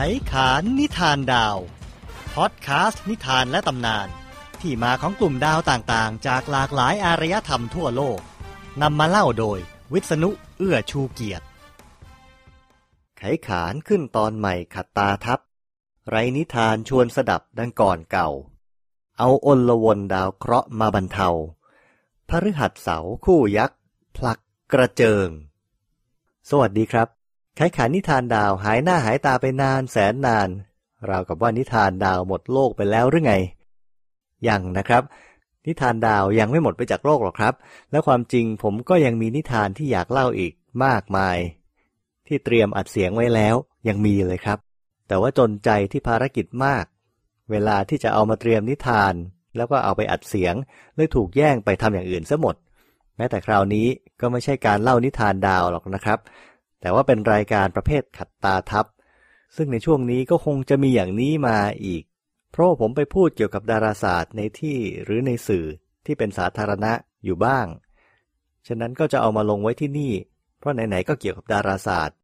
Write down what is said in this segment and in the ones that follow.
ไขขานนิทานดาวพอดคาสต์นิทานและตำนาน ที่มาของกลุ่มดาวต่างๆ จากหลากหลายอารยธรรมทั่วโลกนำมาเล่าโดย วิษณุเอื้อชูเกียรติ ไขขานขึ้นตอนใหม่ขัดตาทับ ไรนิทานชวนสดับดังก่อนเก่า เอาอนละวนดาวเคราะห์มาบรรเทาพฤหัสเสาคู่ยักษ์ ผลักกระเจิง สวัสดีครับ ไขขานนิทานดาวหายหน้าหายตาไปนานแสนนาน ราวกับว่านิทานดาวหมดโลกไปแล้วหรือไง ยังนะครับ นิทานดาวยังไม่หมดไปจากโลกหรอกครับ และความจริงผมก็ยังมีนิทานที่อยากเล่าอีกมากมาย ที่เตรียมอัดเสียงไว้แล้วยังมีเลยครับ แต่ว่าจนใจที่ภารกิจมาก เวลาที่จะเอามาเตรียมนิทาน แล้วก็เอาไปอัดเสียงเลยถูกแย่งไปทำอย่างอื่นซะหมด แม้แต่คราวนี้ก็ไม่ใช่การเล่านิทานดาวหรอกนะครับ แต่ว่าเป็นรายการประเภทขัดตาทับ ซึ่งในช่วงนี้ก็คงจะมีอย่างนี้มาอีก เพราะผมไปพูดเกี่ยวกับดาราศาสตร์ในที่หรือในสื่อที่เป็นสาธารณะอยู่บ้าง ฉะนั้นก็จะเอามาลงไว้ที่นี่ เพราะไหนๆก็เกี่ยวกับดาราศาสตร์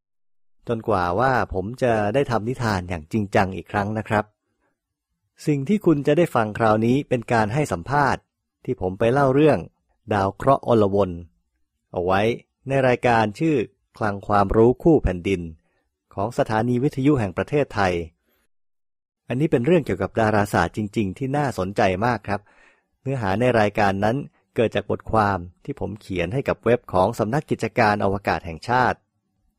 จนกว่าว่าผมจะได้ทำนิทานอย่างจริงจังอีกครั้งนะครับ สิ่งที่คุณจะได้ฟังคราวนี้เป็นการให้สัมภาษณ์ ที่ผมไปเล่าเรื่อง ดาวเคราะห์อลวนเอาไว้ในรายการชื่อ คลังความรู้คู่แผ่นดิน ของสถานีวิทยุแห่งประเทศไทย อันนี้เป็นเรื่องเกี่ยวกับดาราศาสตร์จริง ๆ ที่น่าสนใจมากครับ เนื้อหาในรายการนั้นเกิดจากบทความที่ผมเขียนให้กับเว็บของสำนักกิจการอวกาศแห่งชาติ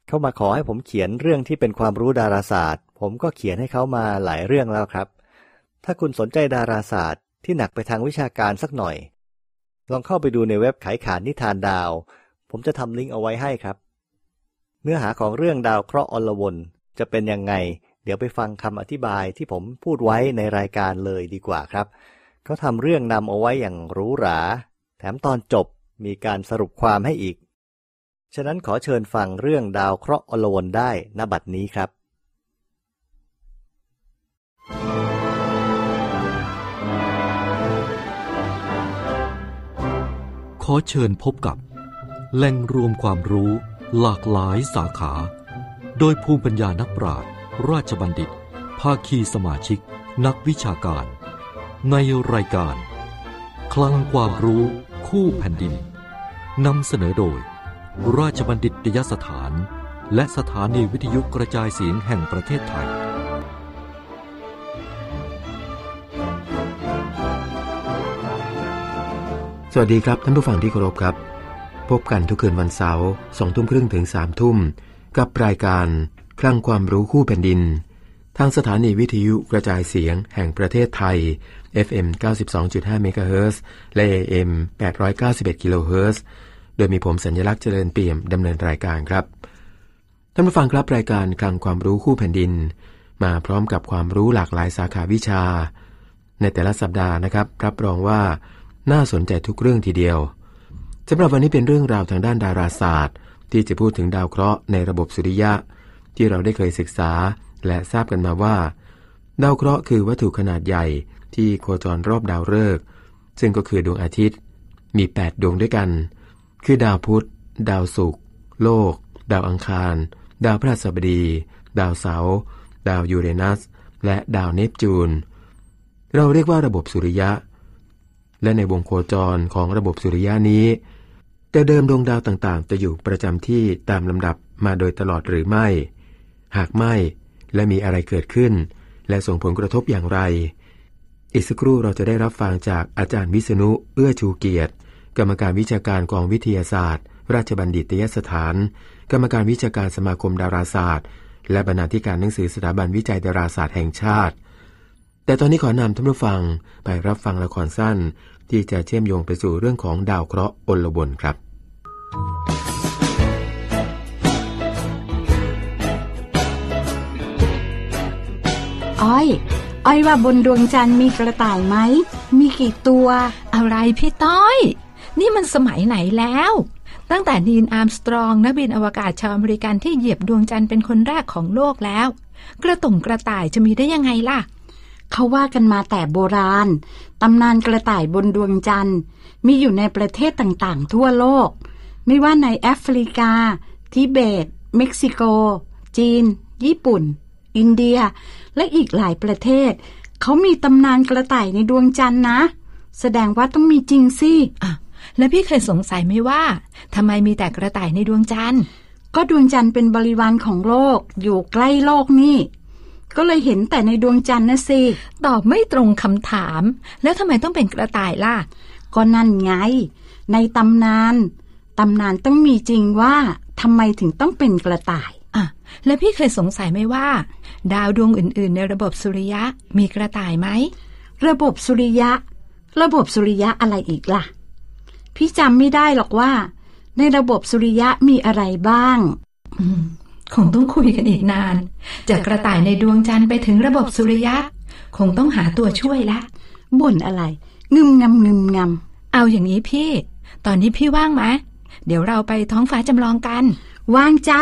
เขามาขอให้ผมเขียนเรื่องที่เป็นความรู้ดาราศาสตร์ ผมก็เขียนให้เขามาหลายเรื่องแล้วครับ ถ้าคุณสนใจดาราศาสตร์ที่หนักไปทางวิชาการสักหน่อย ลองเข้าไปดูในเว็บขายขานนิทานดาว ผมจะทำลิงก์เอาไว้ให้ครับ เนื้อหาของเรื่องดาวเคราะห์อลวนจะเป็นยังไง เดี๋ยวไปฟังคำอธิบายที่ผมพูดไว้ในรายการเลยดีกว่าครับเขาทำเรื่องนำเอาไว้อย่างหรูหรา แถมตอนจบมีการสรุปความให้อีก ฉะนั้นขอเชิญฟังเรื่องดาวเคราะห์อลวนได้ณบัดนี้ครับขอเชิญพบกับแหล่งรวมความรู้ หลากหลายสาขา โดยภูมิปัญญานักปราชญ์ราชบัณฑิต ภาคีสมาชิก นักวิชาการ ในรายการ คลังความรู้คู่แผ่นดินนำเสนอโดย ราชบัณฑิตยสถาน และสถานีวิทยุกระจายเสียงแห่งประเทศไทยสวัสดีครับท่านผู้ฟังที่เคารพครับ พบกันทุกคืนวันเสาร์สองทุ่มครึ่งถึงสามทุ่ม กับรายการคลั่งความรู้คู่แผ่นดิน ทางสถานีวิทยุกระจายเสียงแห่งประเทศไทย FM 92.5เมกะเฮิรตซ์และ AM 891กิโลเฮิรตซ์โดยมีผมสัญลักษณ์เจริญเปี่ยมดำเนินรายการครับ ท่านผู้ฟังครับรายการคลังความรู้คู่แผ่นดิน มาพร้อมกับความรู้หลากหลายสาขาวิชา ในแต่ละสัปดาห์นะครับ รับรองว่าน่าสนใจทุกเรื่องทีเดียว สำหรับวันนี้เป็นเรื่องราวทางด้านดาราศาสตร์ ที่จะพูดถึงดาวเคราะห์ในระบบสุริยะ ที่เราได้เคยศึกษาและทราบกันมาว่า ดาวเคราะห์คือวัตถุขนาดใหญ่ที่โคจรรอบดาวฤกษ์ซึ่งก็คือดวงอาทิตย์ มี 8 ดวงด้วยกัน คือดาวพุธ ดาวศุกร์โลก ดาวอังคาร ดาวพฤหัสบดี ดาวเสาร์ดาวยูเรนัส และดาวเนปจูน เราเรียกว่าระบบสุริยะ และในวงโคจรของระบบสุริยะนี้ แต่เดิมดวงดาวต่างๆ จะอยู่ประจำที่ตามลำดับมาโดยตลอดหรือไม่ หากไม่และมีอะไรเกิดขึ้น และส่งผลกระทบอย่างไร อีกสักครู่เราจะได้รับฟังจากอาจารย์วิษณุเอื้อชูเกียรติ กรรมการวิชาการกองวิทยาศาสตร์ ราชบัณฑิตยสถาน กรรมการวิชาการสมาคมดาราศาสตร์ และบรรณาธิการหนังสือสถาบันวิจัยดาราศาสตร์แห่งชาติ แต่ตอนนี้ขอนำท่านผู้ฟังไปรับฟังละครสั้น ที่จะเชื่อมโยงไปสู่เรื่องของดาวเคราะห์อลวนครับ อ้อย อ้อยว่าบนดวงจันทร์มีกระต่ายไหม มีกี่ตัว อะไรพี่ต้อย นี่มันสมัยไหนแล้ว ตั้งแต่นีลอาร์มสตรองนักบินอวกาศชาวอเมริกันที่เหยียบดวงจันทร์เป็นคนแรกของโลกแล้ว กระต่งกระต่ายจะมีได้ยังไงล่ะ เขาว่ากันมาแต่โบราณ ตำนานกระต่ายบนดวงจันทร์ มีอยู่ในประเทศต่างๆ ทั่วโลก ไม่ว่าในแอฟริกา ทิเบต เม็กซิโก จีน ญี่ปุ่น อินเดีย และอีกหลายประเทศ เขามีตำนานกระต่ายในดวงจันทร์นะ แสดงว่าต้องมีจริงสิอะแล้วพี่เคยสงสัยไหมว่าทำไมมีแต่กระต่ายในดวงจันทร์ ก็ดวงจันทร์เป็นบริวารของโลก อยู่ใกล้โลกนี่ ก็เลยเห็นแต่ในดวงจันทร์นะสิ ตอบไม่ตรงคำถาม แล้วทำไมต้องเป็นกระต่ายล่ะ ก็นั่นไง ในตำนาน ตำนานต้องมีจริงว่าทำไมถึงต้องเป็นกระต่าย อะ แล้วพี่เคยสงสัยไหมว่า ดาวดวงอื่นๆ ในระบบสุริยะมีกระต่ายไหม ระบบสุริยะ ระบบสุริยะอะไรอีกล่ะ พี่จำไม่ได้หรอกว่า ในระบบสุริยะมีอะไรบ้างคงต้องคุยกันอีกนาน จากกระต่ายในดวงจันทร์ไปถึงระบบสุริยะ คงต้องหาตัวช่วยละบ่นอะไร งึมงำงึมงเอาอย่างนี้พี่ ตอนนี้พี่ว่างไหม เดี๋ยวเราไปท้องฟ้าจำลองกันำว่างจ้า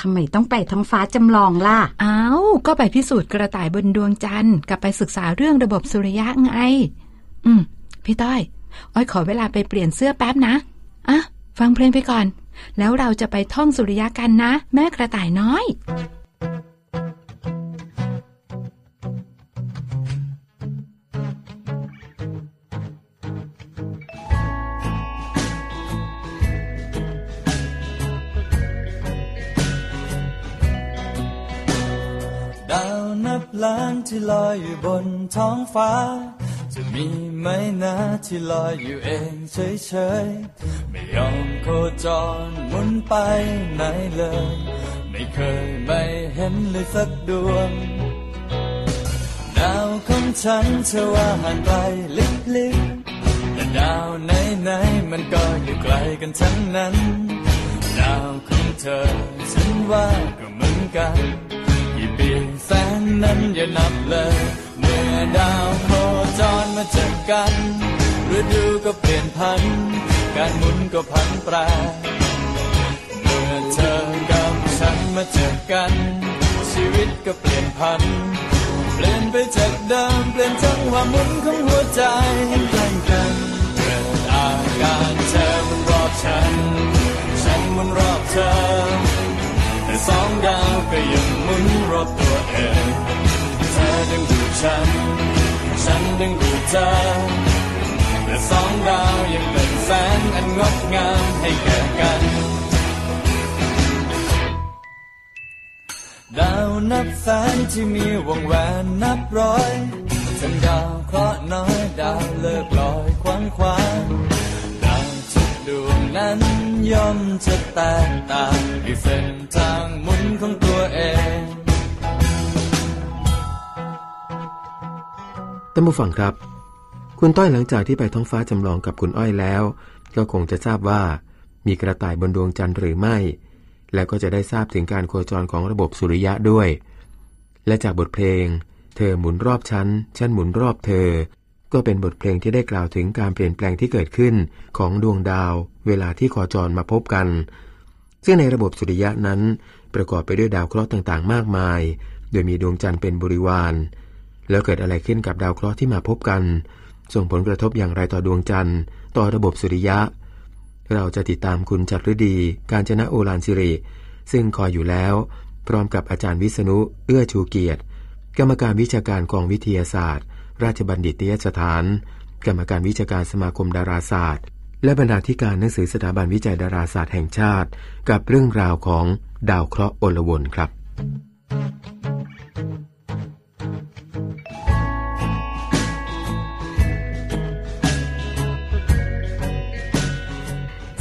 ทำไมต้องไปท้องฟ้าจำลองล่ะเอาก็ไปพิสูจน์กระต่ายบนดวงจันทร์กับไปศึกษาเรื่องระบบสุริยะไง อืม พี่ต้อย อ้อยขอเวลาไปเปลี่ยนเสื้อแป๊บนะ อะ ฟังเพลงไปก่อน แล้วเราจะไปท่องสุริยะกันนะ แม่กระต่ายน้อยด ล้านที่ลอยอยู่บนท้องฟ้า จะมีไหมนะที่ลอยอยู่เองเฉยๆ ไม่ยอมโคจรหมุนไปไหนเลย ไม่เคยไม่เห็นเลยสักดวง ดาวของฉันเชื่อว่าห่างไกลลิบๆแต่ดาวไหนๆมันก็อยู่ไกลกันทั้งนั้น ดาวของเธอฉันว่าก็เหมือนกัน กี่ปีแสนนั้นอย่านับเลย เมื่อดาวโคจรมาเจอกันฤดูก็เปลี่ยนพัน การหมุนก็พันแปร เมื่อเธอกับฉันมาเจอกัน ชีวิตก็เปลี่ยนพัน เปลี่ยนไปจากเดิมเปลี่ยนทั้งความหมุนของหัวใจใกล้กันเกิดอาการเธอมันรอบฉัน ฉันมันรอบเธอแต่สองดาวก็ยัง ฉัน ฉันดึงดูดเธอแต่สองดาวยังเป็นแสงอันงดงามให้แก่กัน ดาวนับแสนที่มีวงแหวนนับร้อยทั้งดาวเคราะห์น้อยดาวเลิกลอยควันควานดาวทุกดวงนั้นย่อมจะแตกต่างในเส้นทางหมุนของตัวเอง ท่านผู้ฟังครับ คุณต้อยหลังจากที่ไปท้องฟ้าจำลองกับคุณอ้อยแล้ว ก็คงจะทราบว่า มีกระต่ายบนดวงจันทร์หรือไม่ แล้วก็จะได้ทราบถึงการโคจรของระบบสุริยะด้วย และจากบทเพลง เธอหมุนรอบฉันฉันหมุนรอบเธอ ก็เป็นบทเพลงที่ได้กล่าวถึงการเปลี่ยนแปลงที่เกิดขึ้นของดวงดาว เวลาที่โคจรมาพบกัน ซึ่งในระบบสุริยะนั้น ประกอบไปด้วยดาวเคราะห์ต่างๆ มากมาย โดยมีดวงจันทร์เป็นบริวาร แล้วเกิดอะไรขึ้นกับดาวเคราะห์ที่มาพบกัน ส่งผลกระทบอย่างไรต่อดวงจันทร์ ต่อระบบสุริยะ เราจะติดตามคุณจักรฤดี การจนะโอลานสิริ ซึ่งคอยอยู่แล้ว พร้อมกับอาจารย์วิษณุ เอื้อชูเกียรติ กรรมการวิชาการกองวิทยาศาสตร์ ราชบัณฑิตยสถาน กรรมการวิชาการสมาคมดาราศาสตร์ และบรรณาธิการหนังสือสถาบันวิจัยดาราศาสตร์แห่งชาติ กับเรื่องราวของดาวเคราะห์อลวนครับ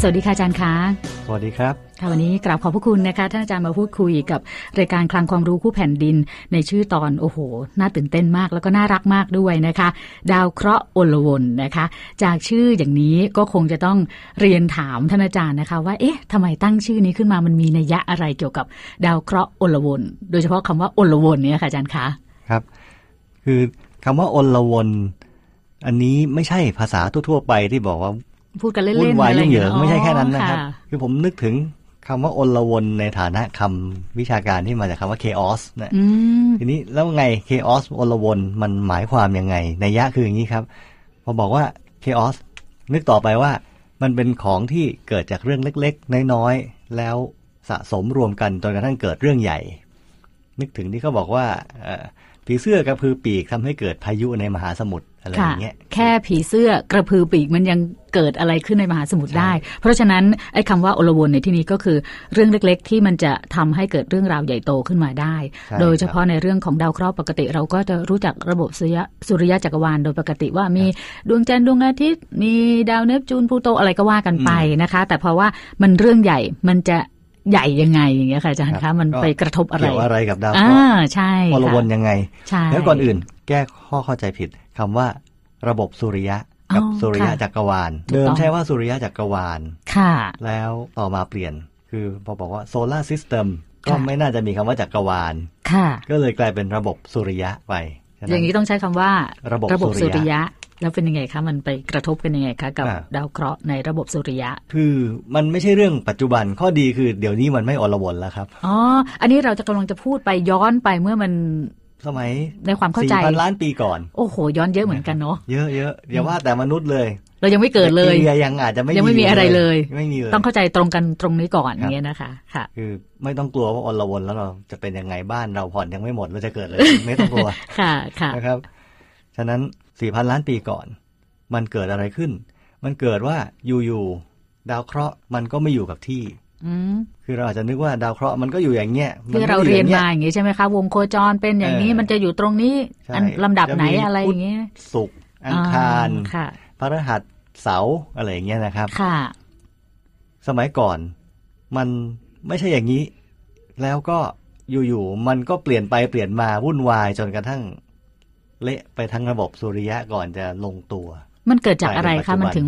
สวัสดีค่ะอาจารย์คะสวัสดีครับค่ะวันนี้กราบขอบพระคุณนะคะท่านอาจารย์มาพูดคุยกับรายการคลังความรู้คู่แผ่นดิน ในชื่อตอนโอ้โห น่าตื่นเต้นมากแล้วก็น่ารักมากด้วยนะคะ ดาวเคราะห์โอลวนนะคะ จากชื่ออย่างนี้ก็คงจะต้องเรียนถามท่านอาจารย์นะคะ ว่าเอ๊ะทำไมตั้งชื่อนี้ขึ้นมามันมีนัยยะอะไรเกี่ยวกับ ดาวเคราะห์โอลวนโดยเฉพาะคำว่าโอลวนเนี่ยค่ะอาจารย์คะครับ คือคำว่าอนละวนอันนี้ไม่ใช่ภาษาทั่วๆไปที่บอกว่า พูดกันเล่นๆวุ่นวายอะไรยุ่งเหยิงอ๋อไม่ใช่แค่นั้นนะครับค่ะคือผมนึกถึงคำว่าอนละวนในฐานะคำวิชาการที่มาจากคำว่า chaos นะอืมทีนี้แล้วไง chaos อนละวนมันหมายความยังไงในยยะคืออย่างนี้ครับ พอบอกว่า chaos นึกต่อไปว่า มันเป็นของที่เกิดจากเรื่องเล็กๆ น้อยๆ แล้วสะสมรวมกันจนกระทั่งเกิดเรื่องใหญ่ นึกถึงที่เขาบอกว่าเอ่อผีเสื้อกระพือปีกทำให้เกิดพายุในมหาสมุทร อะไรอค่ะย่างเงี้ยแค่ผีเสื้อกระพือปีกมันยังเกิดอะไรขึ้นในมหาสมุทรได้ เพราะฉะนั้นไอ้คำว่าโอลวนในที่นี้ก็คือเรื่องเล็กๆ ที่มันจะทำให้เกิดเรื่องราวใหญ่โตขึ้นมาได้ใช่โดยเฉพาะในเรื่องของดาวเคราะห์ปกติเราก็จะรู้จักระบบสุริยะสุริยะจักรวาลโดยปกติว่ามีดวงจันทร์ดวงอาทิตย์ มีดาวเนปจูนพลูโตอะไรก็ว่ากันไปนะคะ แต่เพราะว่ามันเรื่องใหญ่มันจะใหญ่ยังไงอย่างเงี้ยค่ะอาจารย์คะมันไปกระทบอะไรเกี่ยวอะไรกับดาวเคอ่าราะห์ใช่พลวนค่ะยังไงใช่แล้วก่อนอื่น แก้ข้อเข้าใจผิด คำว่าระบบสุริยะกับอ๋อสุริยะค่ะจักรวาลถูกต้องเดิมใช้ว่าสุริยะจักรวาลค่ะ แล้วต่อมาเปลี่ยน คือพอบอกว่าโซลาร์ซิสเต็มก็ค่ะไม่น่าจะมีคำว่าจักรวาลค่ะ ก็เลยกลายเป็นระบบสุริยะไปฉะอย่างนี้ต้องใช้คำว่า ระบบสุสุริริยะยะ แล้วเป็นยังไงคะ มันไปกระทบกันยังไงคะ กับอ่าดาวเคราะห์ในระบบสุริยะ คือมันไม่ใช่เรื่องปัจจุบันข้อดีคือเดี๋ยวนี้มันไม่อลวนแล้วครับ อ๋อ อันนี้เราจะกำลังจะพูดไปย้อนไปเมื่อมัน สมัยในความเข้าใจสี่พันล้านปีก่อน โอ้โห ย้อนเยอะเหมือนกันเนาะเยอะเยอะอย่าว่าแต่มนุษย์เลย เรายังไม่เกิดเลยแบคทีรียังอาจจะไม่ยังไม่มีอะไรเลยไม่มีเลยต้องเข้าใจตรงกันตรงนี้ก่อนคอรับย่างเงี้ยนะคะ ค่ะ คือไม่ต้องกลัวว่าอลวนแล้วเราจะเป็นยังไงบ้านเราผ่อนยังไม่หมดเราจะเกิดเลยไม่ต้องกลัวค่ะค่ะนะครับ ฉะนั้นสี่พันล้านปีก่อน มันเกิดอะไรขึ้น มันเกิดว่าอยู่ๆดาวเคราะห์มันก็ไม่อยู่กับที่อืม คือเราอาจจะนึกว่าดาวเคราะห์มันก็อยู่อย่างเงี้ยมัที่ไม่เราได้อเรียนงงี้มาอย่างงี้ใช่ไหมคะ วงโคจรเป็นอย่างนี้เออมันจะอยู่ตรงนี้ใช่อันลำดับไหนจะมีอะไรอย่างเงี้ยศุกร์อังคารอ่ค่ะพฤหัสเสาร์อะไรอย่างเงี้ยนะครับค่ะ สมัยก่อนมันไม่ใช่อย่างนี้ แล้วก็อยู่ๆมันก็เปลี่ยนไปเปลี่ยนมาวุ่นวายจนกระทั่ง เละไปทั้งระบบสุริยะก่อนจะลงตัว มันเกิดจากอะไรในปัจจุคะบันมันถึง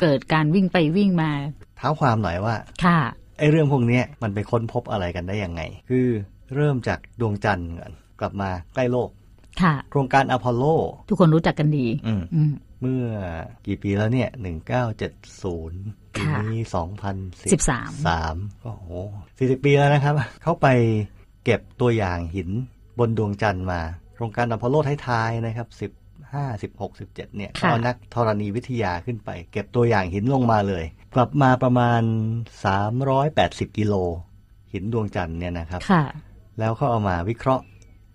เกิดการวิ่งไปวิ่งมาเท้าความหน่อยว่า ค่ะไอ้เรื่องพวกเนี้ยมันไปค้นพบอะไรกันได้ยังไง คือเริ่มจากดวงจันทร์ก่อนกลับมาใกล้โลก ค่ะ โครงการอพอลโล ทุกคนรู้จักกันดี อืมอืมเมื่อกี่ปีแล้วเนี่ยหนึ่งเก้าเจ็ดศูนย์ปีค่ะนี้สองพันสิบสามสามก็โหสี่สิบปีแล้วนะครับ เขาไปเก็บตัวอย่างหินบนดวงจันทร์มา โครงการอพอลโลท้ายๆนะครับสิบห้าสิบหกสิบเจ็ดเนี่ยเขาเอานักธรณีวิทยาขึ้นไป เก็บตัวอย่างหินลงมาเลย กลับมาประมาณสามร้อยแปดสิบกิโล หินดวงจันทร์เนี่ยนะครับค่ะแล้วเขาเอามาวิเคราะห์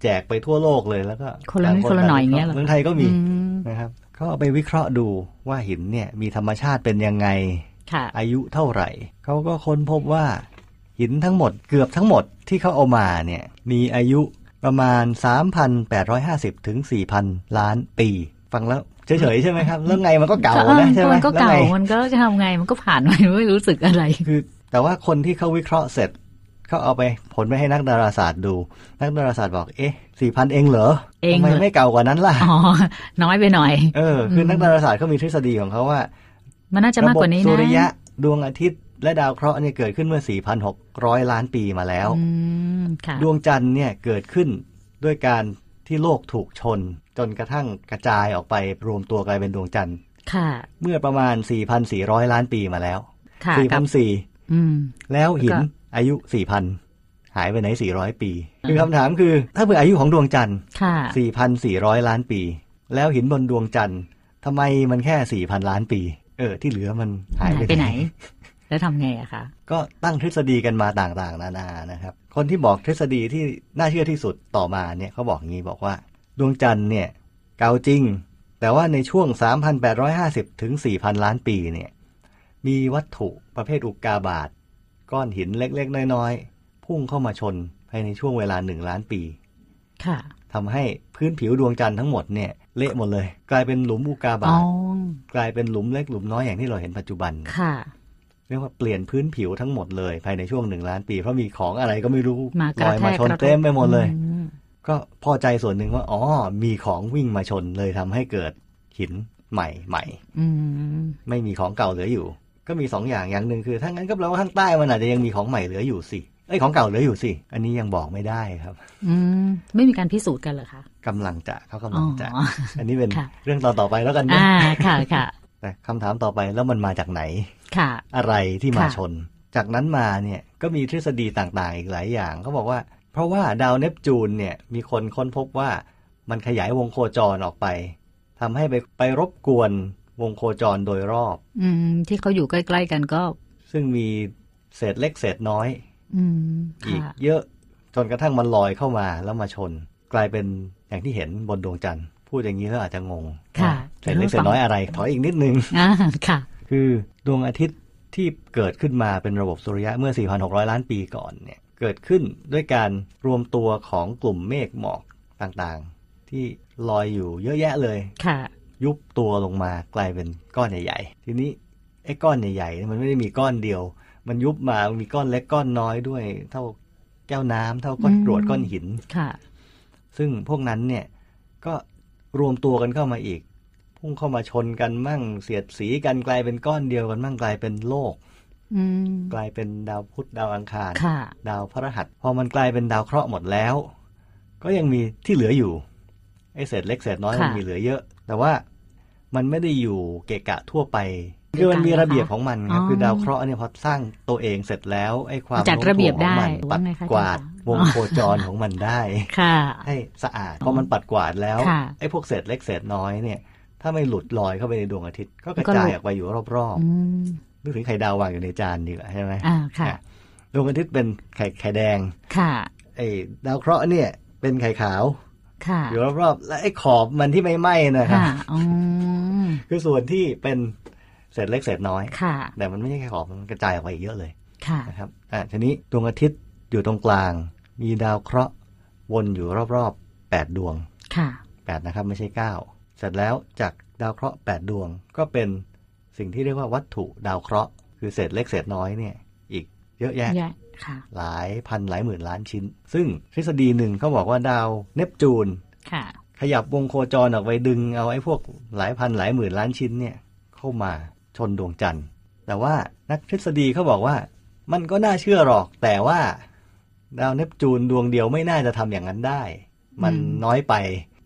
แจกไปทั่วโลกเลยแล้วก็คนละนิดคนละหน่อยอย่างเงี้ยเหรอเมืองไทยก็มีอืมนะครับเขาเอาไปวิเคราะห์ดูว่าหินเนี่ยมีธรรมชาติเป็นยังไงค่ะอายุเท่าไหร่เขาก็ค้นพบว่าหินทั้งหมดเกือบทั้งหมดที่เขาเอามาเนี่ยมีอายุประมาณ 3,850 ถึง 4,000 ล้านปี ฟังแล้ว เฉยๆใช่ไหมครับแล้วไงมันก็เก่านะใช่ไหมมันก็เก่าแล้วไงมันก็จะทำไงมันก็ผ่านไปไม่รู้สึกอะไร คือ แต่ว่าคนที่เขาวิเคราะห์เสร็จเขาเอาไปผลไปให้นักดาราศาสตร์ดู นักดาราศาสตร์บอกเอ๊ะ4,000เองเหรอเองทำไมเหรอไม่เก่ากว่านั้นล่ะอ๋อน้อยไปหน่อย เออคือนักดาราศาสตร์เขามีทฤษฎีของเขาว่า มันน่าจะมากกว่านี้ระบบนะสุริยะดวงอาทิตย์และดาวเคราะห์เนี่ยเกิดขึ้นเมื่อ 4,600 ล้านปีมาแล้วอืมค่ะดวงจันทร์เนี่ยเกิดขึ้นด้วยการที่โลกถูกชน จนกระทั่งกระจายออกไปรวมตัวกลายเป็นดวงจันทร์ค่ะเมื่อประมาณ 4,400 ล้านปีมาแล้วค่ะกับ4,400อืมแล้วหินแล้วก็อายุ 4,000 หายไปไหน 400 ปี คือคำถามคือ ถ้าเผื่ออายุของดวงจันทร์ค่ะ4,400 ล้านปี แล้วหินบนดวงจันทร์ทำไมมันแค่ 4,000 ล้านปี เออ ที่เหลือมันหายหายไปไปไหน แล้วทำไงอะคะ ก็ตั้งทฤษฎีกันมาต่างๆ นานานะครับ คนที่บอกทฤษฎีที่น่าเชื่อที่สุดต่อมาเนี่ยเขาบอกงี้บอกว่า ดวงจันทร์เนี่ยเก่าจริง แต่ว่าในช่วง 3,850 ถึง 4,000 ล้านปีเนี่ยมีวัตถุประเภทอุกกาบาตก้อนหินเล็ก ๆ น้อย ๆ พุ่งเข้ามาชนภายในช่วงเวลาหนึ่งล้านปีค่ะทำให้พื้นผิวดวงจันทร์ทั้งหมดเนี่ยเละหมดเลย กลายเป็นหลุมอุกกาอ๋บาอตกลายเป็นหลุมเล็กหลุมน้อยอย่างที่เราเห็นปัจจุบันค่ะเรียกว่าเปลี่ยนพื้นผิวทั้งหมดเลย ภายในช่วงหนึ่งล้านปี เพราะมีของอะไรก็ไม่รู้มากลระอยแทมากชนกระทบเต็มไปหมดเลยอืม ก็พอใจส่วนหนึ่งว่า อ๋อ มีของวิ่งมาชนเลยทำให้เกิดหินใหม่ใหม่อืมไม่มีของเก่าเหลืออยู่ ก็มีสองอย่างอย่างหนึ่งคือถ้างั้นก็แปลว่าข้างใต้มันอาจจะยังมีของใหม่เหลืออยู่สิเอ้ยของเก่าเหลืออยู่สิ อันนี้ยังบอกไม่ได้ครับ อืมไม่มีการพิสูจน์กันเหรอคะกำลังจะเขากำลังจะอ๋ออันนี้เป็นค่ะเรื่องตอนต่อไปแล้วกันนะอ่าค่ะค่ะแต่คำถามต่อไปแล้วมันมาจากไหน ค่ะ อะไรที่มาค่ะชน จากนั้นมาเนี่ยก็มีทฤษฎีต่างๆ อีกหลายอย่างเขาบอกว่า เพราะว่าดาวเนปจูนเนี่ยมีคนค้นพบว่ามันขยายวงโคจรออกไปทำให้ไปไปรบกวนวงโคจรโดยรอบ อืม ที่เขาอยู่ใกล้ ๆ กันก็ ซึ่งมีเศษเล็กเศษน้อย อืมอีกค่ะเยอะจนกระทั่งมันลอยเข้ามาแล้วมาชน กลายเป็นอย่างที่เห็นบนดวงจันทร์พูดอย่างนี้แล้วอาจจะงงค่ะเศษเล็กเศษน้อยอะไร ถอยอีกนิดนึงอ่าค่ะ คือดวงอาทิตย์ที่เกิดขึ้นมาเป็นระบบสุริยะเมื่อ 4,600 ล้านปีก่อนเนี่ย เกิดขึ้นด้วยการรวมตัวของกลุ่มเมฆหมอกต่างๆ ที่ลอยอยู่เยอะแยะเลยค่ะ ยุบตัวลงมากลายเป็นก้อนใหญ่ๆ ทีนี้ไอ้ก้อนใหญ่ๆเนี่ยมันไม่ได้มีก้อนเดียว มันยุบมามันมีก้อนเล็กก้อนน้อยด้วย เท่าแก้วน้ำเท่าก้อนอืมกรวดก้อนหินค่ะ ซึ่งพวกนั้นเนี่ยก็รวมตัวกันเข้ามาอีก พุ่งเข้ามาชนกันมั่งเสียดสีกันกลายเป็นก้อนเดียวกันมั่งกลายเป็นโลกอืม กลายเป็นดาวพุธดาวอังคารค่ะดาวพฤหัส พอมันกลายเป็นดาวเคราะห์หมดแล้ว ก็ยังมีที่เหลืออยู่ไอ้เศษเล็กเศษน้อยค่ะมันมีเหลือเยอะ แต่ว่ามันไม่ได้อยู่เกะกะทั่วไปคือมันมีระเบียบของมันครับอ๋อคือดาวเคราะห์เนี่ยพอสร้างตัวเองเสร็จแล้วไอ้ความจัดระเบียบได้โน้มถ่วงของมันปัดว่าไงคะกวาดอาจารย์วงโคจรของมันได้ค่ะให้สะอาดพอมันปัดกวาดแล้วค่ะไอ้พวกเศษเล็กเศษน้อยเนี่ย ถ้าไม่หลุดลอยเข้าไปในดวงอาทิตย์ ก็กระก็หลุจายดออกไปอยู่รอบอืมๆ นึกถึงไข่ดาววางอยู่ในจานดีกว่าใช่ไหมอ่าค่ะอะดวงอาทิตย์เป็นไข่ไข่แดง ค่ะ ไอ้ดาวเคราะห์เนี่ย เป็นไข่ขาวค่ะอยู่รอบๆ และไอ้ขอบมันที่ไม่ไหม้นะครับค่ะอ๋อคือส่วนที่เป็นเศษเล็กเศษน้อยค่ะแต่มันไม่ใช่แค่ขอบ มันกระจายออกไปอีกเยอะเลยค่ะนะครับอะทีนี้ดวงอาทิตย์อยู่ตรงกลาง มีดาวเคราะห์วนอยู่รอบๆแปดดวงค่ะแปดนะครับ ไม่ใช่เก้าเสร็จแล้วจากดาวเคราะห์แปดดวงก็เป็น สิ่งที่เรียกว่าวัตถุดาวเคราะห์ คือเศษเล็กเศษน้อยเนี่ยอีกเยอะแยะแยะค่ะหลายพันหลายหมื่นล้านชิ้น ซึ่งทฤษฎีหนึ่งเขาบอกว่าดาวเนปจูนค่ะขยับวงโคจรออกไปดึงเอาไอ้พวกหลายพันหลายหมื่นล้านชิ้นเนี่ยเข้ามาชนดวงจันทร์ แต่ว่านักทฤษฎีเขาบอกว่า มันก็น่าเชื่อหรอกแต่ว่า ดาวเนปจูนดวงเดียวไม่น่าจะทำอย่างนั้นได้ มันอืมน้อยไป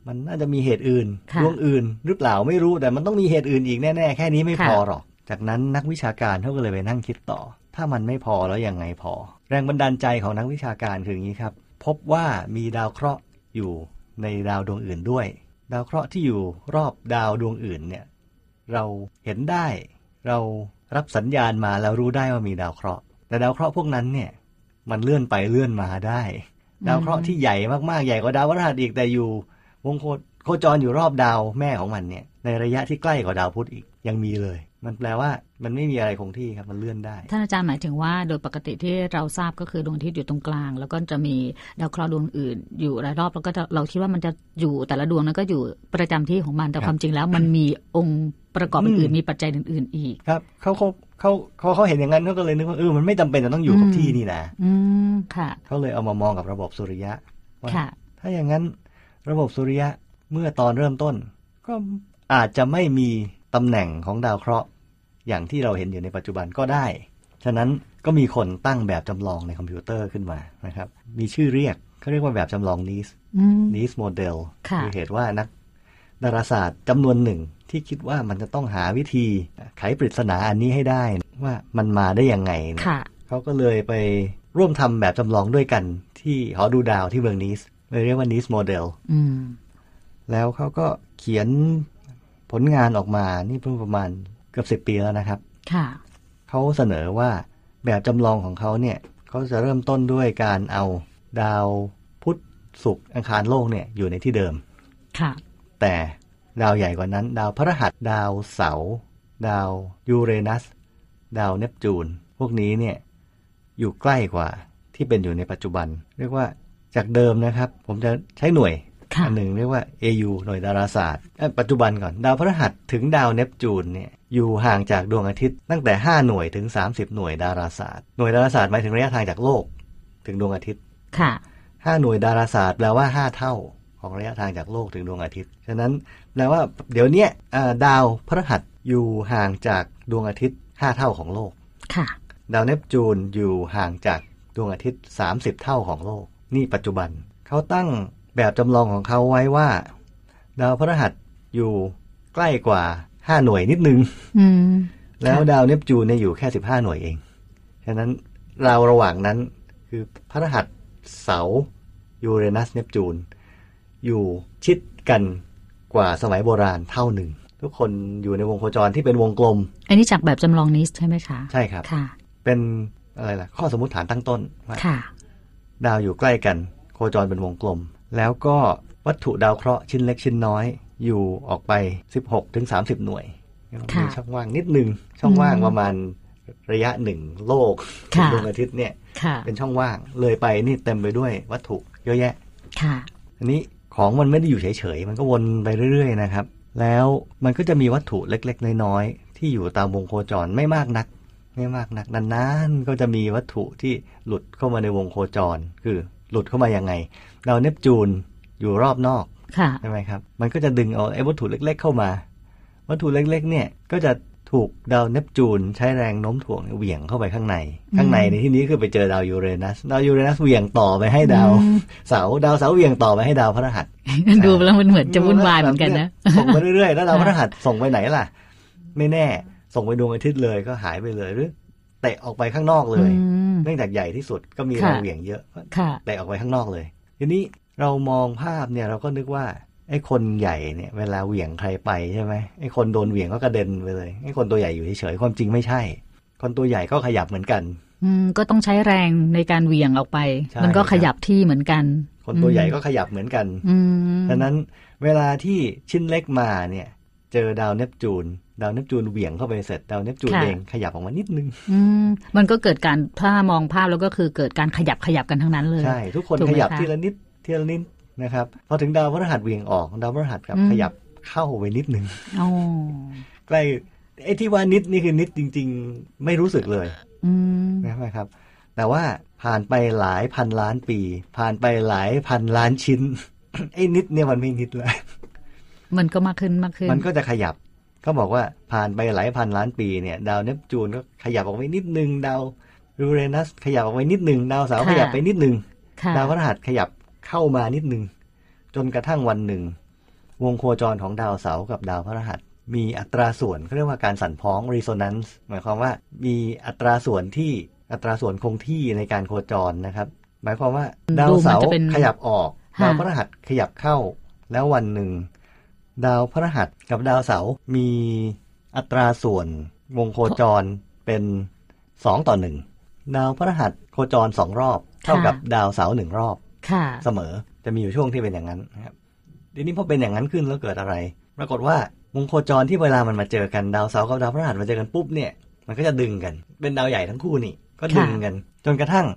มันน่าจะมีเหตุอื่นค่ะดวงอื่น หรือเปล่าไม่รู้แต่มันต้องมีเหตุอื่นอีกแน่ๆ แค่นี้ไม่ค่ะพอหรอก จากนั้นนักวิชาการเขาก็เลยไปนั่งคิดต่อ ถ้ามันไม่พอแล้วยังไงพอ แรงบันดาลใจของนักวิชาการคืออย่างนี้ครับ พบว่ามีดาวเคราะห์อยู่ในดาวดวงอื่นด้วย ดาวเคราะห์ที่อยู่รอบดาวดวงอื่นเนี่ยเราเห็นได้ เรารับสัญญาณมาแล้วรู้ได้ว่ามีดาวเคราะห์ แต่ดาวเคราะห์พวกนั้นเนี่ยมันเลื่อนไปเลื่อนมาได้ ดาวเคราะห์ที่ใหญ่มากๆใหญ่กว่าดาวพฤหัสอีกแต่อยู่ วงโคโคจรอยู่รอบดาวแม่ของมันเนี่ย ในระยะที่ใกล้กว่าดาวพุธอีกยังมีเลย มันแปลว่ามันไม่มีอะไรคงที่ครับ มันเลื่อนได้ ท่านอาจารย์หมายถึงว่าโดยปกติที่เราทราบก็คือดวงอาทิตย์อยู่ตรงกลาง แล้วก็จะมีดาวเคราะห์ดวงอื่น อยู่รายรอบแล้วก็จะเราคิดว่ามันจะอยู่แต่ละดวงนั้นก็อยู่ประจำที่ของมันแต่ครับความจริงแล้ว มันมีองค์ประกอบอืมอื่นๆมีปัจจัยอื่น ๆ อีกครับเขาเขาเขาเขาเขาเห็นอย่างนั้นเขาก็เลยนึกว่าเออมันไม่จำเป็นจะต้องอยู่กับอืมที่นี่นะ อืมค่ะเขาเลยเอามามองกับระบบสุริยะว่าค่ะถ้าอย่างนั้น ระบบสุริยะเมื่อตอนเริ่มต้น ก็อาจจะไม่มีตำแหน่งของดาวเคราะห์ อย่างที่เราเห็นอยู่ในปัจจุบันก็ได้ ฉะนั้นก็มีคนตั้งแบบจำลองในคอมพิวเตอร์ขึ้นมานะครับ มีชื่อเรียกเขาเรียกว่าแบบจำลองนีสอืมนีสโมเดลค่ะอเหตุว่านักดาราศาสตร์จำนวนหนึ่งที่คิดว่ามันจะต้องหาวิธีไขปริศนาอันนี้ให้ได้ว่ามันมาได้ยังไงเนี่ยค่ะเขาก็เลยไปร่วมทำแบบจำลองด้วยกันที่หอดูดาวที่เมืองนีส เลยเรียกว่านีสโมเดลอืมแล้วเขาก็เขียนผลงานออกมานี่เพิ่งประมาณเกือบสิบ10ปีแล้วนะครับ ค่ะเขาเสนอว่าแบบจำลองของเขาเนี่ยเขาจะเริ่มต้นด้วยการเอาดาวพุธศุกร์อังคารโลกเนี่ยอยู่ในที่เดิม ค่ะ แต่ดาวใหญ่กว่านั้น ดาวพฤหัสดาวเสาร์ดาวยูเรนัส ดาวเนปจูน พวกนี้เนี่ยอยู่ใกล้กว่าที่เป็นอยู่ในปัจจุบัน เรียกว่า จากเดิมนะครับ ผมจะใช้หน่วยค่ะอันหนึ่งเรียกว่า AU หน่วยดาราศาสตร์เอ้ยปัจจุบันก่อนดาวพฤหัสถึงดาวเนปจูนเนี่ยอยู่ห่างจากดวงอาทิตย์ตั้งแต่ 5 หน่วยถึง 30 หน่วยดาราศาสตร์ หน่วยดาราศาสตร์หมายถึงระยะทางจากโลก ถึงดวงอาทิตย์ค่ะห้าหน่วยดาราศาสตร์แปลว่าห้าเท่าของระยะทางจากโลกถึงดวงอาทิตย์ ฉะนั้นแปลว่าเดี๋ยวเนี้ยอ่าดาวพฤหัสอยู่ห่างจากดวงอาทิตย์ห้าเท่าของโลก ค่ะ ดาวเนปจูนอยู่ห่างจากดวงอาทิตย์ 30 เท่าของโลก นี่ปัจจุบัน เขาตั้งแบบจำลองของเขาไว้ว่า ดาวพฤหัสอยู่ใกล้กว่า5หน่วยนิดนึงอืมแล้วดาวเนปจูนเนี่ยอยู่แค่15หน่วยเองฉะนั้นราวระหว่างนั้นคือพระรหัสเสาร์ยูเรนัสเนปจูน อยู่ชิดกันกว่าสมัยโบราณเท่าหนึ่ง ทุกคนอยู่ในวงโคจรที่เป็นวงกลม อันนี้จากแบบจำลองนี้ใช่ไหมคะ ใช่ครับ ค่ะ เป็นอะไรล่ะ ข้อสมมติฐานตั้งต้นว่าค่ะ ดาวอยู่ใกล้กัน โคจรเป็นวงกลม แล้วก็วัตถุดาวเคราะห์ชิ้นเล็กชิ้นน้อยอยู่ออกไป 16ถึง30 หน่วยค่ะมีช่องว่างนิดนึง ช่องว่างอืมประมาณระยะหนึ่งโลกค่ะดวงอาทิตย์เนี่ยค่ะเป็นช่องว่างเลยไปนี่เต็มไปด้วยวัตถุเยอะแยะค่ะอันนี้ของมันไม่ได้อยู่เฉยๆ มันก็วนไปเรื่อย ๆ นะครับ แล้วมันก็จะมีวัตถุเล็ก ๆ น้อย ๆ ที่อยู่ตามวงโคจรไม่มากนัก ไม่มากนักนานๆก็จะมีวัตถุที่หลุดเข้ามาในวงโคจร คือหลุดเข้ามายังไงดาวเนปจูนอยู่รอบนอกค่ะใช่ไหมครับ มันก็จะดึงเอาไอ้วัตถุเล็ก ๆ เข้ามา วัตถุเล็ก ๆ เนี่ยก็จะถูกดาวเนปจูนใช้แรงโน้มถ่วงเหวี่ยงเข้าไปข้างใน ข้างในในที่นี้คือไปเจอดาวยูเรนัส ดาวยูเรนัสเหวี่ยงต่อไปให้ดาวอืมเสาร์ดาวเสาร์เหวี่ยงต่อไปให้ดาวพฤหัส ดูแล้วมันเหมือนจะวุ่นวายเหมือนกันนะ ส่งไปเรื่อยๆ แล้วดาวพฤหัสส่งไปไหนล่ะ ไม่แน่ ส่งไปดวงอาทิตย์เลยก็หายไปเลยหรือเตะออกไปข้างนอกเลยอืมเนื่องจากใหญ่ที่สุดก็มีค่ะแรงเหวี่ยงเยอะก็ค่ะเตะออกไปข้างนอกเลย ทีนี้เรามองภาพเนี่ยเราก็นึกว่าไอ้คนใหญ่เนี่ยเวลาเหวี่ยงใครไปใช่ไหมไอ้คนโดนเหวี่ยงก็กระเด็นไปเลยไอ้คนตัวใหญ่อยู่เฉยๆความจริงไม่ใช่ คนตัวใหญ่ก็ขยับเหมือนกันอืมก็ต้องใช้แรงในการเหวี่ยงออกไปใช่มันก็ครับขยับที่เหมือนกัน คนตัวใหญ่ก็ขยับเหมือนกันอืมดังนั้นเวลาที่ชิ้นเล็กมาเนี่ย เจอดาวเนปจูน ดาวเนปจูนเหวี่ยงเข้าไปเสร็จดาวเนปจูนเองขยับออกมานิดนึงอืมมันก็เกิดการถ้ามองภาพแล้วก็คือเกิดการขยับขยับกันทั้งนั้นเลยใช่ทุกคนถูกไหขมยับคะทีละนิดทีละนิดนะครับพอถึงดาวพฤหัสเหวี่ยงออกดาวพฤหัสครับอืมขยับเข้าไปนิดนึงอ๋อใกล้ไอ้ที่ว่านิดนี่คือนิดจริง ๆ ไม่รู้สึกเลยอืมนะครับ แต่ว่าผ่านไปหลายพันล้านปี ผ่านไปหลายพันล้านชิ้น ไอ้นิดเนี่ยมันไม่นิดเลย มันก็มากขึ้นมากขึ้น มันก็จะขยับเขาบอกว่าผ่านไปหลายพันล้านปีเนี่ย ดาวเนปจูนก็ขยับออกไปนิดนึงดาวยูเรนัสขยับออกไปนิดนึงดาวเสาร์ค่ะขยับไปนิดนึงค่ะดาวพฤหัสขยับเข้ามานิดนึงจนกระทั่งวันหนึ่ง วงโคจรของดาวเสาร์กับดาวพฤหัส มีอัตราส่วนเขาเรียกว่าการสั่นพ้อง resonance หมายความว่ามีอัตราส่วนที่อัตราส่วนคงที่ในการโคจรนะครับ หมายความว่าดาวเสาดูมันร์จะเป็นขยับออกค่ะดาวพฤหัสขยับเข้า แล้ววันหนึ่ง ดาวพฤหัสกับดาวเสาร์มีอัตราส่วนวงโคจรเป็นสองต่อหนึ่งดาวพฤหัสโคจรสองรอบ เท่ากับดาวเสาร์หนึ่งรอบค่ะเสมอจะมีอยู่ช่วงที่เป็นอย่างนั้นนะครับทีนี้พอเป็นอย่างนั้นขึ้นแล้วเกิดอะไร ปรากฏว่าวงโคจรที่เวลามันมาเจอกันดาวเสาร์กับดาวพฤหัสมาเจอกันปุ๊บเนี่ย มันก็จะดึงกัน เป็นดาวใหญ่ทั้งคู่นี่ ก็ดึงกัน จนกระทั่ง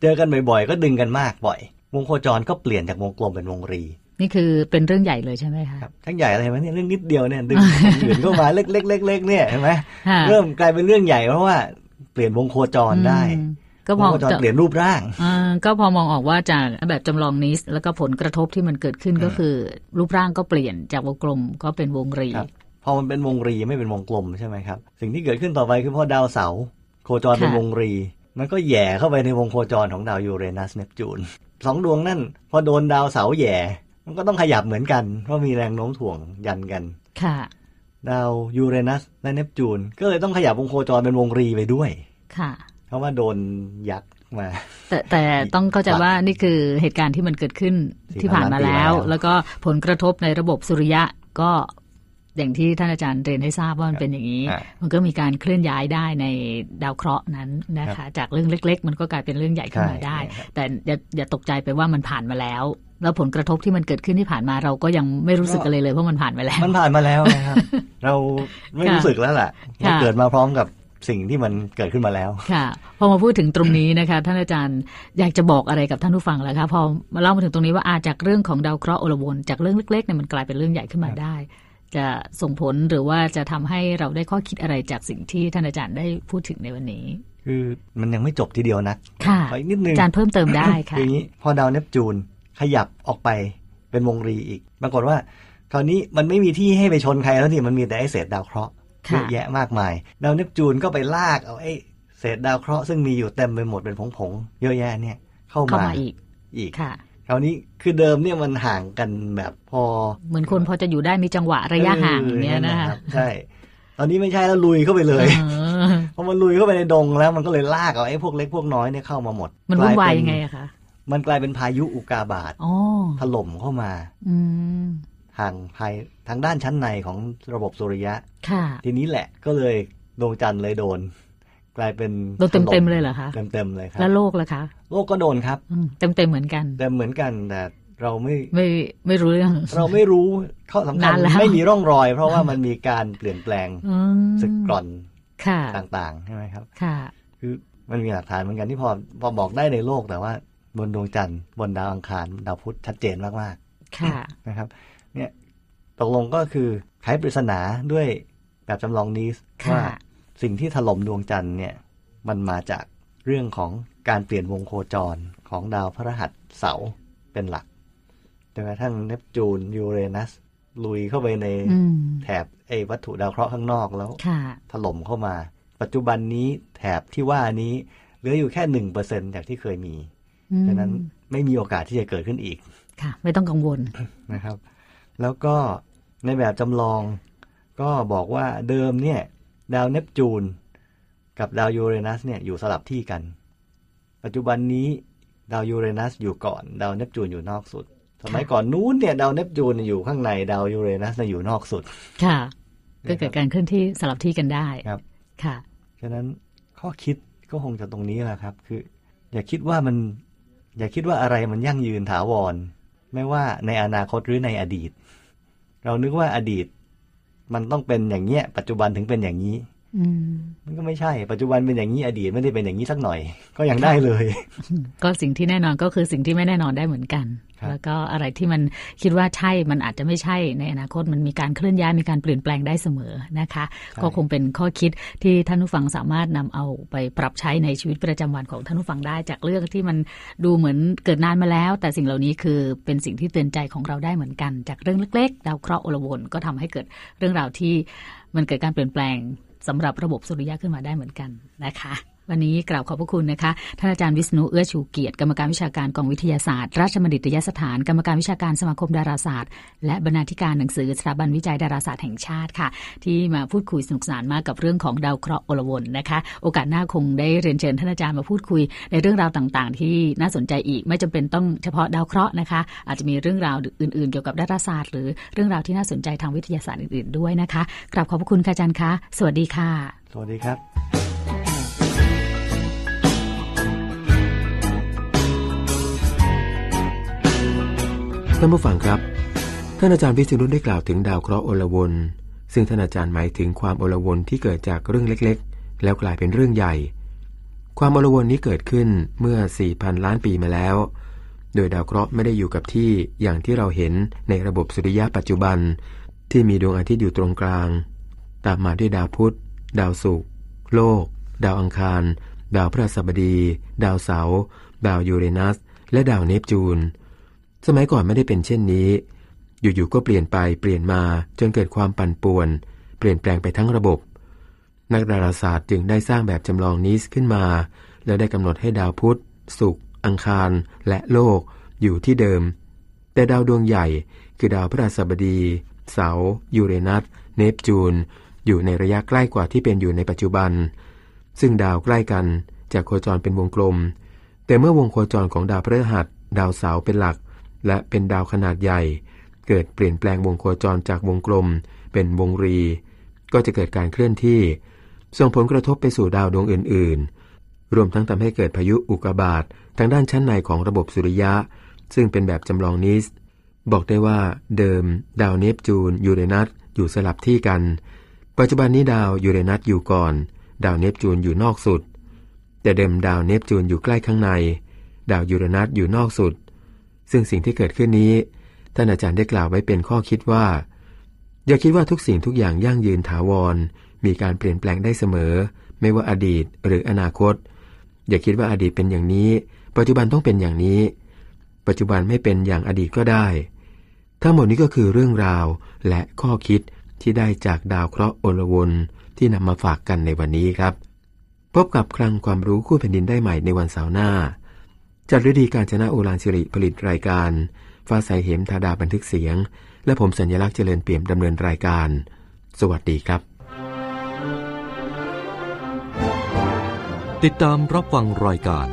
เจอกันบ่อยๆ ก็ดึงกันมากบ่อย วงโคจรก็เปลี่ยนจากวงกลมเป็นวงรี นี่คือเป็นเรื่องใหญ่เลยใช่ไหมคะครับทั้งใหญ่อะไรไหมเนี่ยเรื่องนิดเดียวเนี่ยดึงคนอื่นเข้ามาเล็กๆๆๆเนี่ยเห็นไหมค่ะเริ่มกลายเป็นเรื่องใหญ่เพราะว่าเปลี่ยนวงโคจรได้อืมก็วมงองโคจรจะเปลี่ยนรูปร่างอ่าก็พอมองออกว่าจากแบบจำลองนี้แล้วก็ผลกระทบที่มันเกิดขึ้นก็คือ รูปร่างก็เปลี่ยนจากวงกลมก็เป็นวงรีครับพอมันเป็นวงรีไม่เป็นวงกลมใช่ไหมครับ สิ่งที่เกิดขึ้นต่อไปคือพอดาวเสาร์โคจรเป็นค่ะวงรี มันก็แหย่เข้าไปในวงโคจรของดาวยูเรนัสเนปจูนสองดวงนั่นพอโดนดาวเสาร์แหย่ มันก็ต้องขยับเหมือนกัน เพราะมีแรงโน้มถ่วงยันกัน ค่ะ ดาวยูเรนัสและเนปจูน ก็เลยต้องขยับวงโคจรเป็นวงรีไปด้วย ค่ะ เพราะว่าโดนยักษ์มา แต่แต่ต้องเข้าใจว่านี่คือเหตุการณ์ที่มันเกิดขึ้นสี่ที่ผ่านมาแล้วพันล้านปีแล้ว แล้วก็ผลกระทบในระบบสุริยะก็ อย่างที่ท่านอาจารย์เรียนให้ทราบว่ามันเป็นอย่างนี้อะมันก็มีการเคลื่อนย้ายได้ในดาวเคราะห์นั้นนะครัคะบจากเรื่องเล็ก ๆ มันก็กลายเป็นเรื่องใหญ่ขึ้นมาใช่ได้ครับแต่อย่าอย่าตกใจไปว่ามันผ่านมาแล้ว แล้วผลกระทบที่มันเกิดขึ้นที่ผ่านมาเราก็ยังไม่รู้สึกอะไรเลยเพราะมันผ่านมาแล้ว มันผ่านมาแล้วนะครับ เราไม่รู้สึกแล้วล่ะค่ะมันเกิดมาพร้อมกับสิ่งที่มันเกิดขึ้นมาแล้ว ค่ะ พอมาพูดถึงตรงนี้นะคะ ท่านอาจารย์อยากจะบอกอะไรกับท่านผู้ฟังแล้วคะพอมาเล่ามาถึงตรงนี้ว่าอาจากเรื่องของดาวเคราะห์โอลวนจากเรื่องเล็กๆเนี่ยมันกลายเป็นเรื่องใหญ่ขึ้นมาได้ จะส่งผลหรือว่าจะทำให้เราได้ข้อคิดอะไรจากสิ่งที่ท่านอาจารย์ได้พูดถึงในวันนี้ คือมันยังไม่จบทีเดียวนักค่ะขออีกนิดนึงอาจารย์เพิ่มเติมได้ค่ะคืออย่างนี้พอดาวเนปจูนขยับออกไปเป็นวงรีอีกปรากฏว่า คราวนี้มันไม่มีที่ให้ไปชนใครแล้วนี่มันมีแต่ไอเศษดาวเคราะห์เยค่ะอะแยะมากมาย ดาวเนปจูนก็ไปลากเอาไอเศษดาวเคราะห์ซึ่งมีอยู่เต็มไปหมดเป็นผงๆเยอะแยะเนี่ยเข้าเข้ามามาอีกอีกค่ะ คราวนี้คือเดิมเนี่ยมันห่างกันแบบพอ เหมือนคนพอจะอยู่ได้มีจังหวะระยะห่างอย่างเนี้ยนะคะรับใช่ ตอนนี้ไม่ใช่แล้วลุยเข้าไปเลยเออพอมันลุยเข้าไปในดงแล้วมันก็เลยลากเอาไอ้พวกเล็กพวกน้อยเนี่ยเข้ามาหมด มันวุ่นวายกลยังเป็ไงอะคะมันกลายเป็นพายุอุกาบาตอ๋อถล่มเข้ามาอืมทางภายทางด้านชั้นในของระบบสุริยะค่ะทีนี้แหละก็เลยดวงจันทร์เลยโดน กลายเป็นโดนเต็มๆเลยเหรอคะเต็มเต็มๆเลยครัแล้วโลกล่ะคะโลกก็โดนครับเต็มเต็มๆเหมือนกันแต่เหมือนกันแต่เราไม่ไม่ไม่รู้เรื่องเราไม่รู้ข้อสำคัญนานแล้วไม่มีร่องรอย เพราะว่ามันมีการเปลี่ยนแปลงอืมสึกกร่อนค่ะต่างๆใช่ไหมครับค่ะ คือมันมีหลักฐานเหมือนกันที่พอพอบอกได้ในโลกแต่ว่า บนดวงจันทร์บนดาวอังคารดาวพุธชัดเจนมากค่ะๆนะครับ เนี่ยตกลงก็คือไขปริศนาด้วยแบบจำลองนี้ค่ะว่า สิ่งที่ถล่มดวงจันทร์เนี่ยมันมาจากเรื่องของการเปลี่ยนวงโคจรของดาวพฤหัสเสาร์เป็นหลักจนกระทั่งเนปจูนยูเรนัสลุยเข้าไปในอืมแถบไอ้วัตถุดาวเคราะห์ข้างนอกแล้วค่ะถล่มเข้ามา ปัจจุบันนี้แถบที่ว่านี้เหลืออยู่แค่หนึ่งเปอร์เซ็นต์จากที่เคยมีอืมฉะนั้นไม่มีโอกาสที่จะเกิดขึ้นอีก ค่ะ ไม่ต้องกังวลนะครับ แล้วก็ในแบบจำลองก็บอกว่าเดิมเนี่ย ดาวเนปจูน กับดาวยูเรนัสเนี่ยอยู่สลับที่กัน ปัจจุบันนี้ดาวยูเรนัสอยู่ก่อนดาวเนปจูนอยู่นอกสุดสมัยก่อนนู้นเนี่ยดาวเนปจูนอยู่ข้างในดาวยูเรนัสน่ะอยู่นอกสุด ค่ะ ก็เกิดการเคลื่อนที่สลับที่กันได้ครับ ค่ะ ฉะนั้นข้อคิดก็คงจะตรงนี้แหละครับ คือ อย่าคิดว่ามัน อย่าคิดว่าอะไรมันยั่งยืนถาวร ไม่ว่าในอนาคตหรือในอดีต เรานึกว่าอดีต มันต้องเป็นอย่างเงี้ยปัจจุบันถึงเป็นอย่างนี้ มมันก็ไม่ใช่ ปัจจุบันเป็นอย่างนี้อดีตไม่ได้เป็นอย่างนี้สักหน่อย ก็ยังได้เลย ก็สิ่งที่แน่นอนก็คือสิ่งที่ไม่แน่นอนได้เหมือนกันครับแล้วก็อะไรที่มันคิดว่าใช่มันอาจจะไม่ใช่ในอนาคตมันมีการเคลื่อนย้ายมีการเปลี่ยนแปลงได้เสมอนะคะ ก็คงเป็นข้อคิดที่ท่านผู้ฟังสามารถนำเอาไปปรับใช้ในชีวิตประจำวันของท่านผู้ฟังได้จากเรื่องที่มันดูเหมือนเกิดนานมาแล้ว แต่สิ่งเหล่านี้คือเป็นสิ่งที่เตือนใจของเราได้เหมือนกัน จากเรื่องเล็กๆดาวเคราะห์โอลวนก็ทำให้เกิดเรื่องราวที่มันเกิดการเปลี่ยนแปลง สำหรับระบบสุริยะขึ้นมาได้เหมือนกันนะคะ วันนี้กล่าวขอบพระคุณนะคะ ท่านอาจารย์วิษณุเอื้อชูเกียรติ กรรมการวิชาการกองวิทยาศาสตร์ ราชบัณฑิตยสถาน กรรมการวิชาการสมาคมดาราศาสตร์ และบรรณาธิการหนังสือสถาบันวิจัยดาราศาสตร์แห่งชาติค่ะ ที่มาพูดคุยสนุกสนานมากกับเรื่องของดาวเคราะห์อลวนนะคะ โอกาสหน้าคงได้เรียนเชิญท่านอาจารย์มาพูดคุยในเรื่องราวต่างๆ ที่น่าสนใจอีก ไม่จำเป็นต้องเฉพาะดาวเคราะห์นะคะ อาจจะมีเรื่องราวอื่น ๆ เกี่ยวกับดาราศาสตร์ หรือเรื่องราวที่น่าสนใจทางวิทยาศาสตร์อื่น ๆ ด้วยนะคะกราบขอบพระคุณค่ะอาจารย์คะสวัสดีค่ะ สวัสดีครับ ท่านผู้ฟังครับ ท่านอาจารย์วิษณุได้กล่าวถึงดาวเคราะห์โอลวนซึ่งท่านอาจารย์หมายถึงความโอลวนที่เกิดจากเรื่องเล็กๆ แล้วกลายเป็นเรื่องใหญ่ ความโอลวนนี้เกิดขึ้นเมื่อ 4,000 ล้านปีมาแล้ว โดยดาวเคราะห์ไม่ได้อยู่กับที่อย่างที่เราเห็นในระบบสุริยะปัจจุบัน ที่มีดวงอาทิตย์อยู่ตรงกลาง ตามมาด้วยดาวพุธ ดาวศุกร์ โลก ดาวอังคาร ดาวพฤหัสบดี ดาวเสาร์ ดาวยูเรนัส และดาวเนปจูน สมัยก่อนไม่ได้เป็นเช่นนี้ อยู่ๆก็เปลี่ยนไปเปลี่ยนมาจนเกิดความปั่นป่วน เปลี่ยนแปลงไปทั้งระบบ นักดาราศาสตร์จึงได้สร้างแบบจำลองนี้ขึ้นมา แล้วได้กำหนดให้ดาวพุธศุกร์อังคาร และโลก อยู่ที่เดิม แต่ดาวดวงใหญ่คือดาวพฤหัสบดี เสาร์ยูเรนัส เนปจูน อยู่ในระยะใกล้กว่าที่เป็นอยู่ในปัจจุบัน ซึ่งดาวใกล้กันจะโคจรเป็นวงกลม แต่เมื่อวงโคจรของดาวพฤหัส ดาวเสาร์เป็นหลัก และเป็นดาวขนาดใหญ่ เกิดเปลี่ยนแปลงวงโคจรจากวงกลม เป็นวงรี ก็จะเกิดการเคลื่อนที่ ส่งผลกระทบไปสู่ดาวดวงอื่น ๆ รวมทั้งทำให้เกิดพายุอุกกาบาตทางด้านชั้นในของระบบสุริยะ ซึ่งเป็นแบบจำลองนี้บอกได้ว่าเดิม ดาวเนปจูนยูเรนัสอยู่สลับที่กัน ปัจจุบันนี้ดาวยูเรนัสอยู่ก่อน ดาวเนปจูนอยู่นอกสุด แต่เดิมดาวเนปจูนอยู่ใกล้ข้างใน ดาวยูเรนัสอยู่นอกสุด ซึ่งสิ่งที่เกิดขึ้นนี้ ท่านอาจารย์ได้กล่าวไว้เป็นข้อคิดว่า อย่าคิดว่าทุกสิ่งทุกอย่างยั่งยืนถาวร มีการเปลี่ยนแปลงได้เสมอ ไม่ว่าอดีตหรืออนาคต อย่าคิดว่าอดีตเป็นอย่างนี้ ปัจจุบันต้องเป็นอย่างนี้ ปัจจุบันไม่เป็นอย่างอดีตก็ได้ ทั้งหมดนี้ก็คือเรื่องราวและข้อคิดที่ได้จากดาวเคราะห์โอลวนที่นำมาฝากกันในวันนี้ครับ พบกับคลังความรู้คู่แผ่นดินได้ใหม่ในวันเสาร์หน้า จัดฤดีการชนะโอลานสิริผลิตรายการ ฟ้าใสเหมธาดาบันทึกเสียง และผมสัญญลักษณ์เจริญเปี่ยมดำเนินรายการ สวัสดีครับ ติดตามรับฟังรายการ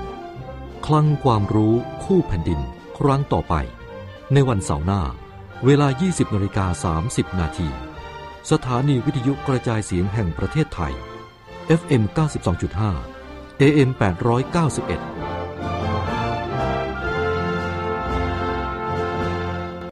คลังความรู้คู่แผ่นดิน ครั้งต่อไป ในวันเสาร์หน้า เวลา 20นาฬิกา30 นาทีสถานีวิทยุกระจายเสียงแห่งประเทศไทย FM 92.5 AM 891